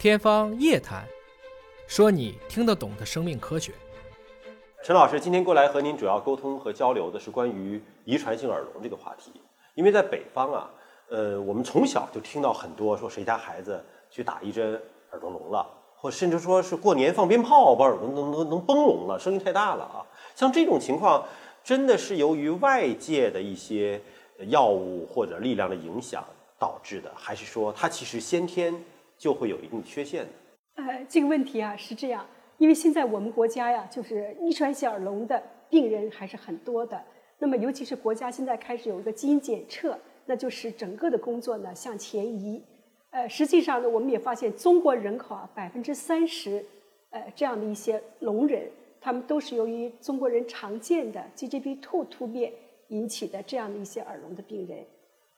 天方夜谭，说你听得懂的生命科学。陈老师今天过来和您主要沟通和交流的是关于遗传性耳聋这个话题，因为在北方啊，呃，我们从小就听到很多说谁家孩子去打一针耳朵聋了，或甚至说是过年放鞭炮把耳朵能能能崩聋了，声音太大了啊。像这种情况，真的是由于外界的一些药物或者力量的影响导致的，还是说它其实先天就会有一定缺陷的？呃，这个问题啊是这样，因为现在我们国家呀，就是遗传性耳聋的病人还是很多的。那么，尤其是国家现在开始有一个基因检测，那就使整个的工作呢向前移。呃，实际上呢，我们也发现中国人口啊百分之三十，呃，这样的一些聋人，他们都是由于中国人常见的 GJB2 突变引起的这样的一些耳聋的病人。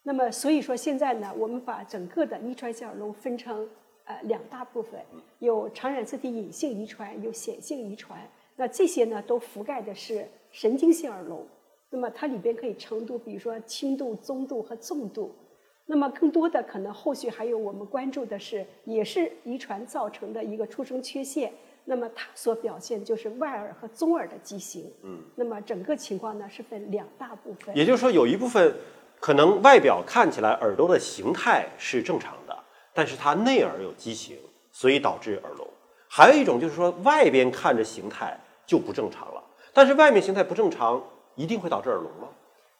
那么，所以说现在呢，我们把整个的遗传性耳聋分成呃两大部分，有常染色体隐性遗传，有显性遗传。那这些呢，都覆盖的是神经性耳聋。那么它里边可以程度，比如说轻度、中度和重度。那么更多的可能后续还有我们关注的是，也是遗传造成的一个出生缺陷。那么它所表现就是外耳和中耳的畸形。嗯。那么整个情况呢是分两大部分。也就是说，有一部分可能外表看起来耳朵的形态是正常的，但是它内耳有畸形，所以导致耳聋。还有一种就是说，外边看着形态就不正常了，但是外面形态不正常，一定会导致耳聋吗？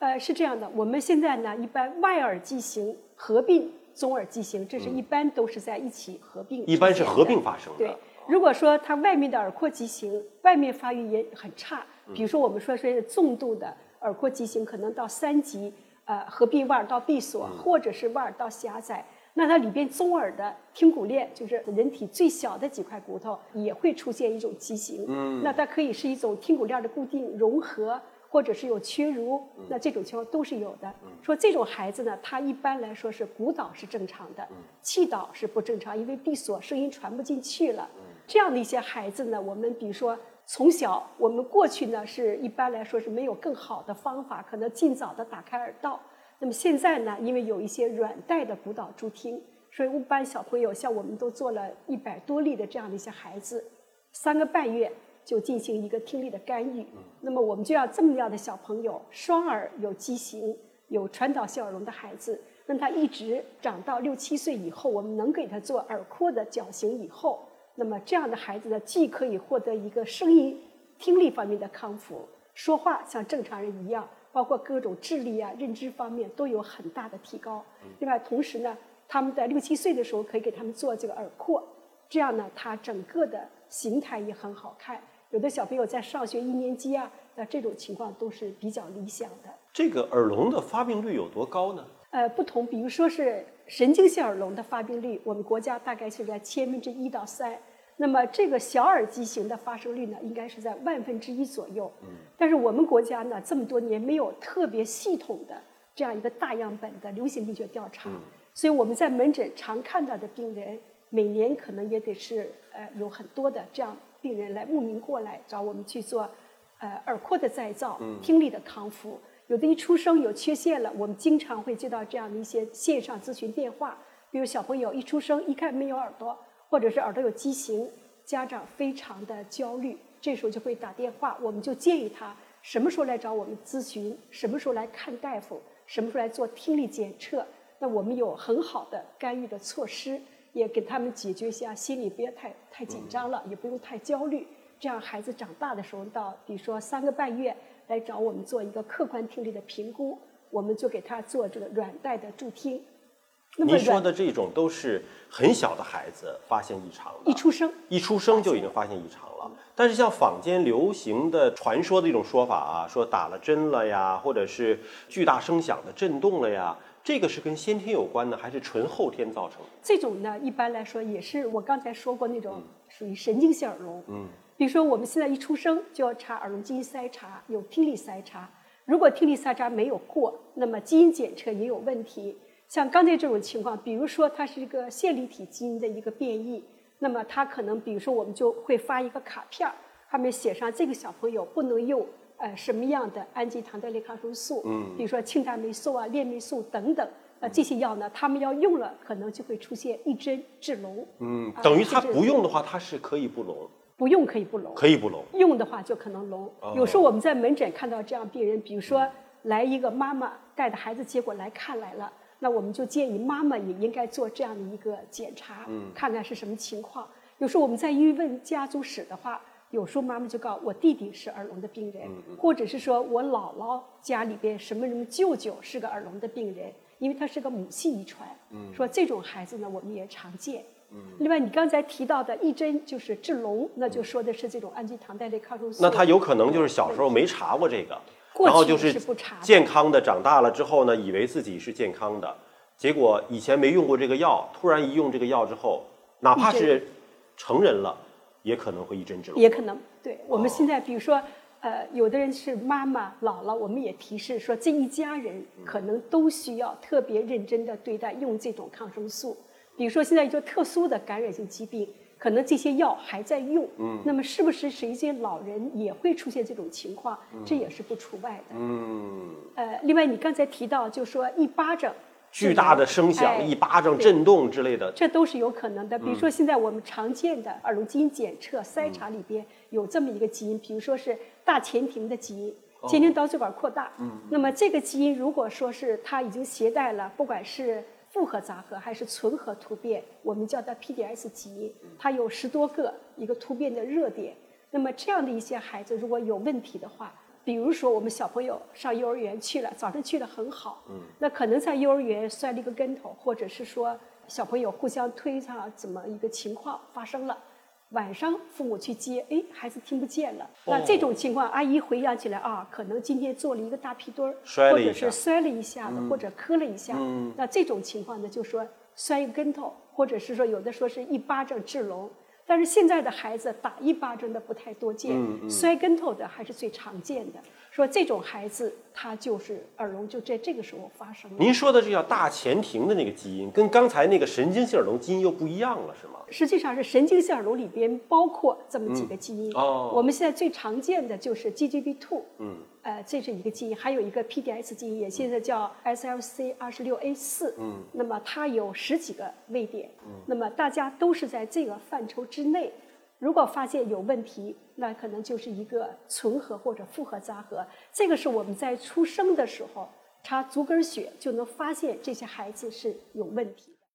呃，是这样的，我们现在呢，一般外耳畸形合并中耳畸形，这是一般都是在一起合并。一般是合并发生的。对，如果说它外面的耳廓畸形，外面发育也很差，比如说我们说是重度的耳廓畸形，可能到三级，呃，合并外耳道闭锁，或者是外耳道狭窄，那它里边中耳的听骨链，就是人体最小的几块骨头，也会出现一种畸形。嗯，那它可以是一种听骨链的固定融合。或者是有缺如，那这种情况都是有的。说这种孩子呢，他一般来说是鼓导是正常的，气导是不正常，因为闭锁声音传不进去了。这样的一些孩子呢，我们比如说从小，我们过去呢是一般来说是没有更好的方法，可能尽早的打开耳道。那么现在呢，因为有一些软带的鼓导助听，所以一般小朋友像我们都做了一百多例的这样的一些孩子，三个半月。就进行一个听力的干预，那么我们就要这么样的小朋友，双耳有畸形、有传导性耳聋的孩子，让他一直长到六七岁以后，我们能给他做耳廓的矫形以后，那么这样的孩子呢，既可以获得一个声音、听力方面的康复，说话像正常人一样，包括各种智力啊、认知方面都有很大的提高。另外，同时呢，他们在六七岁的时候可以给他们做这个耳廓，这样呢，他整个的形态也很好看。有的小朋友在上学一年级啊，那这种情况都是比较理想的。这个耳聋的发病率有多高呢？呃，不同，比如说是神经性耳聋的发病率，我们国家大概是在千分之一到三。那么这个小耳畸形的发生率呢，应该是在万分之一左右。嗯。但是我们国家呢，这么多年没有特别系统的这样一个大样本的流行病学调查，所以我们在门诊常看到的病人，每年可能也得是呃有很多的这样。病人来慕名过来找我们去做，呃，耳廓的再造、听力的康复。有的一出生有缺陷了，我们经常会接到这样的一些线上咨询电话。比如小朋友一出生一看没有耳朵，或者是耳朵有畸形，家长非常的焦虑，这时候就会打电话，我们就建议他什么时候来找我们咨询，什么时候来看大夫，什么时候来做听力检测。那我们有很好的干预的措施。也给他们解决一下心理不要太太紧张了，也不用太焦虑。这样孩子长大的时候，到比如说三个半月来找我们做一个客观听力的评估，我们就给他做这个软带的助听。您说的这种都是很小的孩子发现异常，一出生一出生就已经发现异常了。但是像坊间流行的传说的一种说法啊，说打了针了呀，或者是巨大声响的震动了呀。这个是跟先天有关的，还是纯后天造成的？这种呢，一般来说也是我刚才说过那种属于神经性耳聋。嗯，比如说我们现在一出生就要查耳聋基因筛查，有听力筛查。如果听力筛查没有过，那么基因检测也有问题。像刚才这种情况，比如说它是一个线粒体基因的一个变异，那么它可能，比如说我们就会发一个卡片儿，上面写上这个小朋友不能用。呃，什么样的氨基糖代类抗生素？嗯，比如说庆大霉素啊、链霉素等等，呃，这些药呢，他们要用了，可能就会出现一针致聋。嗯，啊等于他不用的话，他是可以不聋，不用可以不聋，可以不聋。用的话就可能聋。哦有时候我们在门诊看到这样病人，比如说来一个妈妈带着孩子，结果来看来了，那我们就建议妈妈也应该做这样的一个检查，看看是什么情况。有时候我们在一问家族史的话，有时候妈妈就告诉我弟弟是耳聋的病人，或者是说我姥姥家里边什么什么舅舅是个耳聋的病人，因为他是个母系遗传。说这种孩子呢，我们也常见。另外，你刚才提到的一针就是治聋，那就说的是这种氨基糖代类抗生素。那他有可能就是小时候没查过这个，然后就是不查健康的，长大了之后呢，以为自己是健康的，结果以前没用过这个药，突然一用这个药之后，哪怕是成人了，也可能会一针治聋。也可能对我们现在，比如说，呃，有的人是妈妈、姥姥，我们也提示说，这一家人可能都需要特别认真的对待用这种抗生素。比如说，现在一些特殊的感染性疾病，可能这些药还在用，嗯，那么是不是是一些老人也会出现这种情况？这也是不除外的。嗯，呃，另外你刚才提到，就说一巴掌巨大的声响，哎一巴掌震动之类的，这都是有可能的。比如说，现在我们常见的耳聋基因检测筛查里边有这么一个基因，比如说是大前庭的基因，前庭导血管扩大。那么这个基因如果说是它已经携带了，不管是复合杂合还是纯合突变，我们叫它 PDS 基因，它有十多个一个突变的热点。那么这样的一些孩子如果有问题的话，比如说我们小朋友上幼儿园去了，早晨去的很好，嗯，那可能在幼儿园摔了一个跟头，或者是说小朋友互相推搡怎么一个情况发生了，晚上父母去接，哎，孩子听不见了，那这种情况，阿姨回想起来啊，可能今天做了一个大屁墩儿，或者是摔了一下子，或者磕了一下，嗯。那这种情况呢，就说摔一个跟头，或者是说有的说是一巴掌治聋。但是现在的孩子打一巴掌的不太多见，嗯。摔跟头的还是最常见的。说这种孩子他就是耳聋，就在这个时候发生了。您说的这叫大前庭的那个基因，跟刚才那个神经性耳聋基因又不一样了，是吗？实际上是神经性耳聋里边包括这么几个基因。哦我们现在最常见的就是 GGB2，嗯，呃，这是一个基因，还有一个 PDS 基因，也现在叫 SLC 二十六 A 四，嗯，那么它有十几个位点，嗯，那么大家都是在这个范畴之内。如果发现有问题，那可能就是一个纯合或者复合杂合。这个是我们在出生的时候查足跟血就能发现这些孩子是有问题。